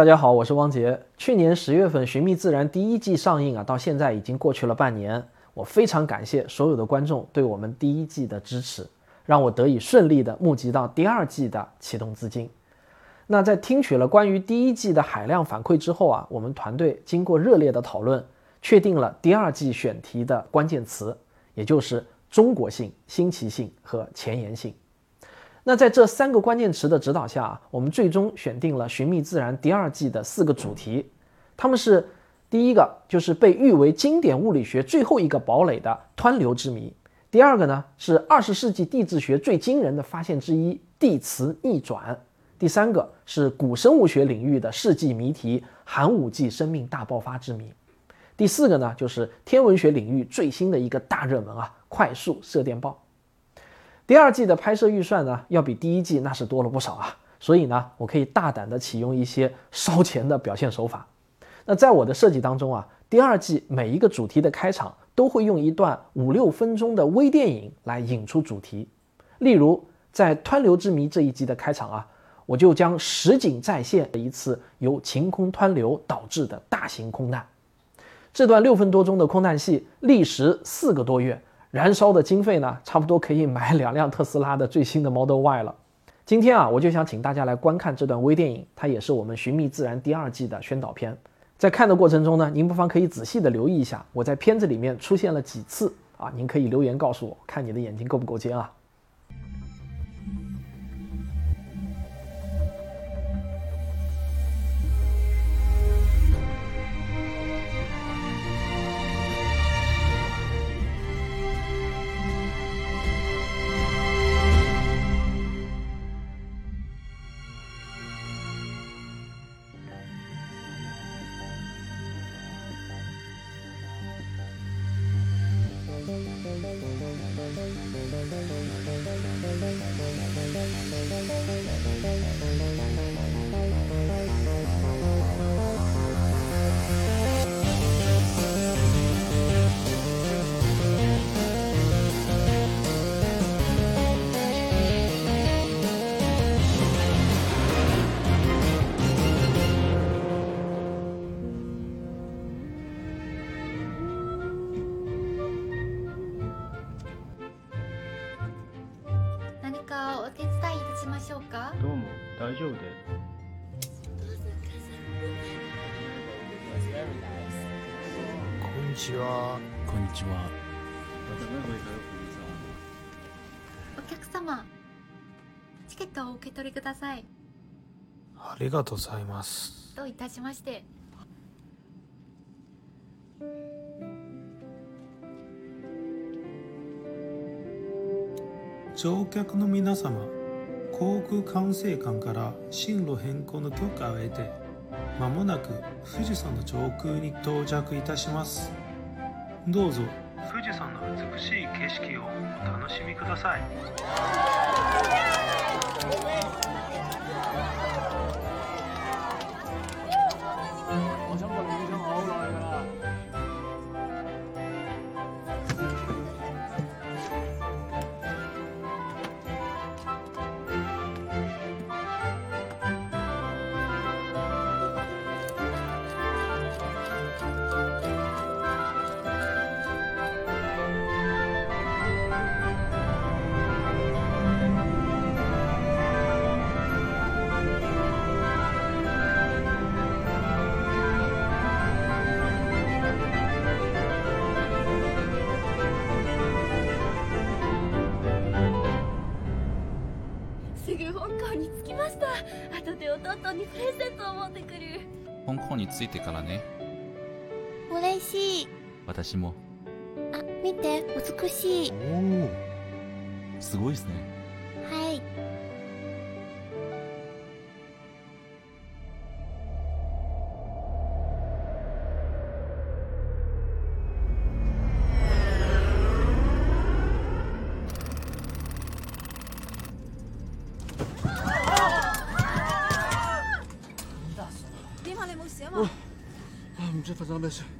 大家好，我是汪杰。去年十月份《寻觅自然》第一季上映啊，到现在已经过去了半年。我非常感谢所有的观众对我们第一季的支持，让我得以顺利的募集到第二季的启动资金。那在听取了关于第一季的海量反馈之后啊，我们团队经过热烈的讨论，确定了第二季选题的关键词，也就是中国性、新奇性和前沿性。那在这三个关键词的指导下，我们最终选定了《寻觅自然》第二季的四个主题，他们是第一个就是被誉为经典物理学最后一个堡垒的湍流之谜，第二个呢是二十世纪地质学最惊人的发现之一地磁逆转，第三个是古生物学领域的世纪谜题寒武纪生命大爆发之谜，第四个呢就是天文学领域最新的一个大热门啊快速射电暴。第二季的拍摄预算呢，要比第一季那是多了不少啊，所以呢，我可以大胆的启用一些烧钱的表现手法。那在我的设计当中啊，第二季每一个主题的开场都会用一段五六分钟的微电影来引出主题。例如，在湍流之谜这一集的开场啊，我就将实景再现一次由晴空湍流导致的大型空难。这段六分多钟的空难戏历时四个多月。燃烧的经费呢，差不多可以买两辆特斯拉的最新的 Model Y 了。今天啊，我就想请大家来观看这段微电影，它也是我们《寻觅自然》第二季的宣导片。在看的过程中呢，您不妨可以仔细的留意一下，我在片子里面出现了几次啊，您可以留言告诉我，看你的眼睛够不够尖啊。大ちは。こんにちは。お客様、チケットをお受け取りください。ありがとうございます。どういたしまして。乗客の皆様、航空管制官から進路変更の許可を得て、まもなく富士山の上空に到着いたします。どうぞ富士山の美しい景色をお楽しみください。香港に着いてからね。嬉しい私も。あ見て美しいすごいですね。はい zahmet.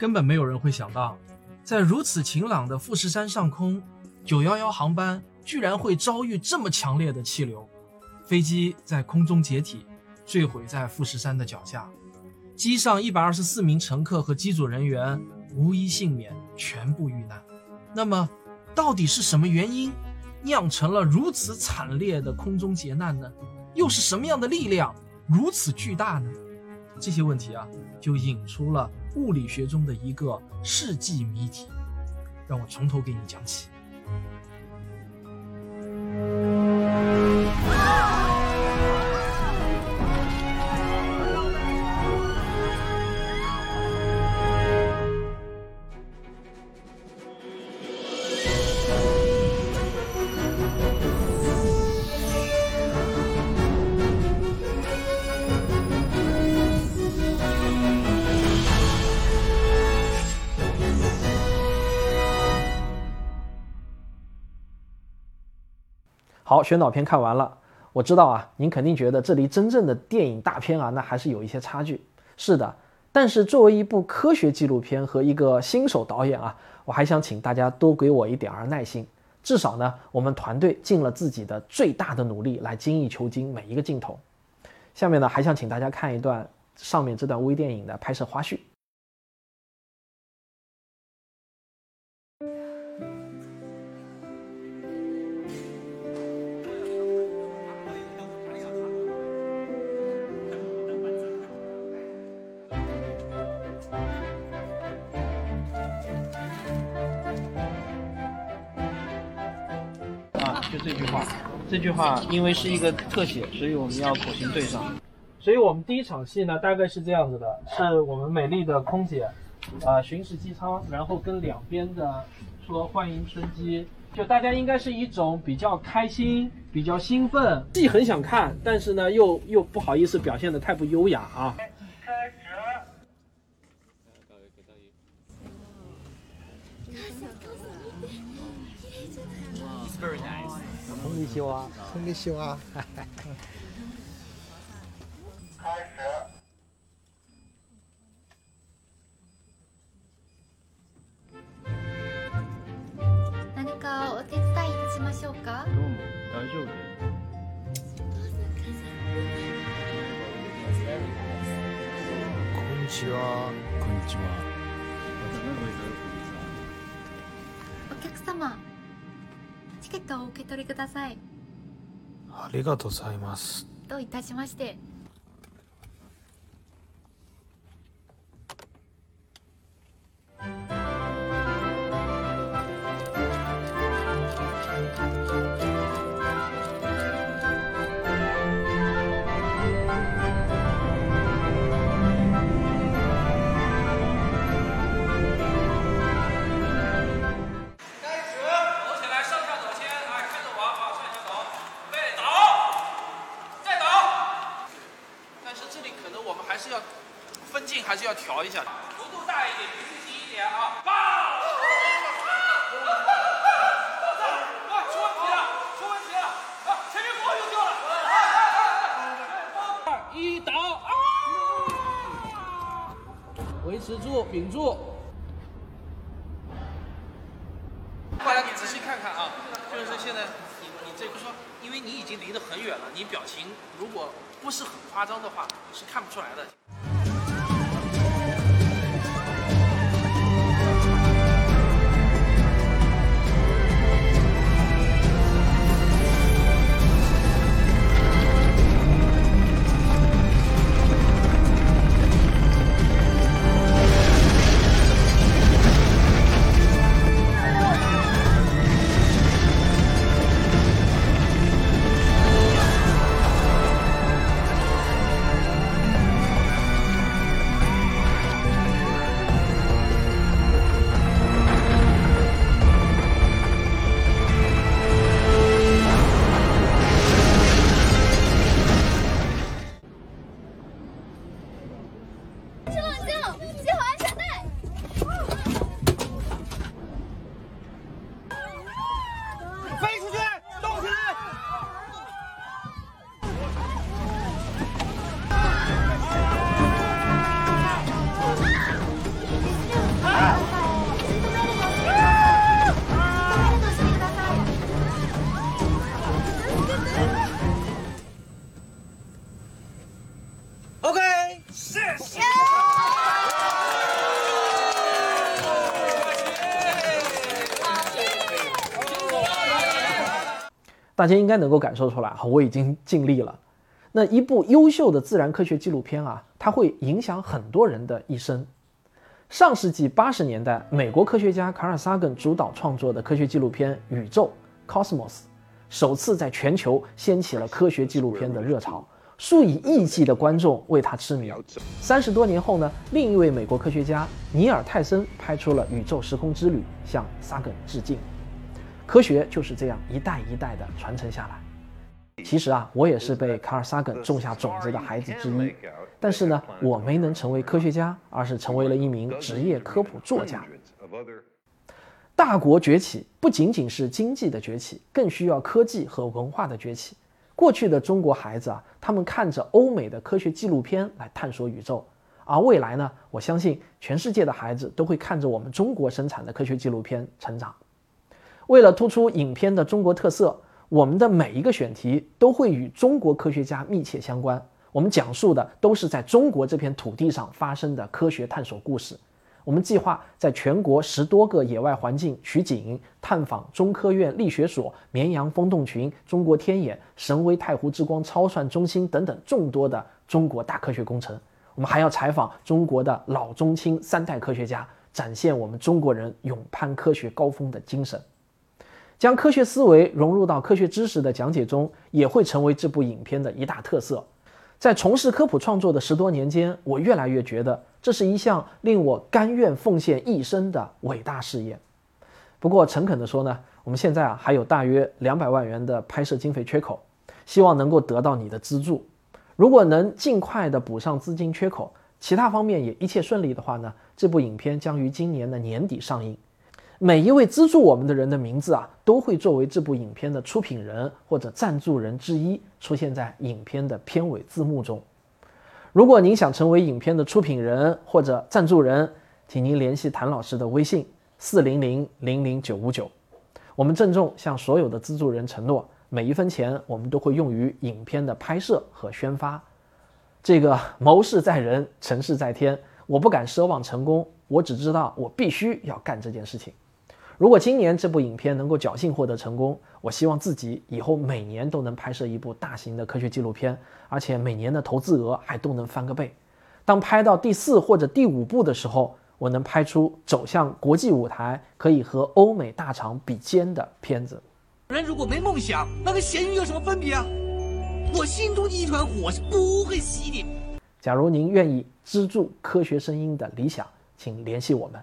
根本没有人会想到，在如此晴朗的富士山上空，911航班居然会遭遇这么强烈的气流，飞机在空中解体，坠毁在富士山的脚下，机上124名乘客和机组人员无一幸免，全部遇难。那么，到底是什么原因酿成了如此惨烈的空中劫难呢？又是什么样的力量如此巨大呢？这些问题啊，就引出了物理学中的一个世纪谜题。让我从头给你讲起。好，宣导片看完了，我知道啊，您肯定觉得这离真正的电影大片啊，那还是有一些差距。是的，但是作为一部科学纪录片和一个新手导演啊，我还想请大家多给我一点儿耐心。至少呢，我们团队尽了自己的最大的努力来精益求精每一个镜头。下面呢，还想请大家看一段上面这段微电影的拍摄花絮。就这句话，这句话因为是一个特写，所以我们要口型对上。所以我们第一场戏呢，大概是这样子的，是我们美丽的空姐，啊，巡视机舱，然后跟两边的说欢迎春机，就大家应该是一种比较开心、比较兴奋，既很想看，但是呢又又不好意思表现的太不优雅啊。にちは。こんにちは。何かお手伝いいたしましょうか？どうも大丈夫ですこんにちは。こんにちは。チケットをお受け取りくださいありがとうございます。どういたしまして调一下，幅度大一点，平齐一点啊。爆！啊，出问题了，出问题了！啊，前面光就掉了。二一倒啊！维持住，屏住。过来，你仔细看看啊，就是现在你你这不说，因为你已经离得很远了，你表情如果不是很夸张的话，是看不出来的。大家应该能够感受出来，我已经尽力了。那一部优秀的自然科学纪录片啊，它会影响很多人的一生。上世纪八十年代，美国科学家卡尔萨根主导创作的科学纪录片《宇宙》（Cosmos） 首次在全球掀起了科学纪录片的热潮，数以亿计的观众为他痴迷。三十多年后呢，另一位美国科学家尼尔·泰森拍出了《宇宙时空之旅》，向萨根致敬。科学就是这样一代一代的传承下来。其实啊，我也是被卡尔萨根种下种子的孩子之一，但是呢，我没能成为科学家，而是成为了一名职业科普作家。大国崛起不仅仅是经济的崛起，更需要科技和文化的崛起。过去的中国孩子啊，他们看着欧美的科学纪录片来探索宇宙，而未来呢，我相信全世界的孩子都会看着我们中国生产的科学纪录片成长。为了突出影片的中国特色。我们的每一个选题都会与中国科学家密切相关。我们讲述的都是在中国这片土地上发生的科学探索故事。我们计划在全国十多个野外环境取景，探访中科院力学所、绵阳风洞群、中国天眼、神威太湖之光超算中心等等众多的中国大科学工程。我们还要采访中国的老中青三代科学家，展现我们中国人勇攀科学高峰的精神。将科学思维融入到科学知识的讲解中，也会成为这部影片的一大特色。在从事科普创作的十多年间，我越来越觉得这是一项令我甘愿奉献一生的伟大事业。不过，诚恳地说呢，我们现在啊还有大约两百万元的拍摄经费缺口，希望能够得到你的资助。如果能尽快的补上资金缺口，其他方面也一切顺利的话呢，这部影片将于今年的年底上映。每一位资助我们的人的名字啊，都会作为这部影片的出品人或者赞助人之一出现在影片的片尾字幕中。如果您想成为影片的出品人或者赞助人，请您联系谭老师的微信四零零零零九五九。我们郑重向所有的资助人承诺，每一分钱我们都会用于影片的拍摄和宣发。这个谋事在人，成事在天，我不敢奢望成功，我只知道我必须要干这件事情。如果今年这部影片能够侥幸获得成功，我希望自己以后每年都能拍摄一部大型的科学纪录片，而且每年的投资额还都能翻个倍。当拍到第四或者第五部的时候，我能拍出走向国际舞台，可以和欧美大厂比肩的片子。人如果没梦想，那跟咸鱼有什么分别啊？我心中的一团火是不会熄的。假如您愿意资助科学声音的理想，请联系我们。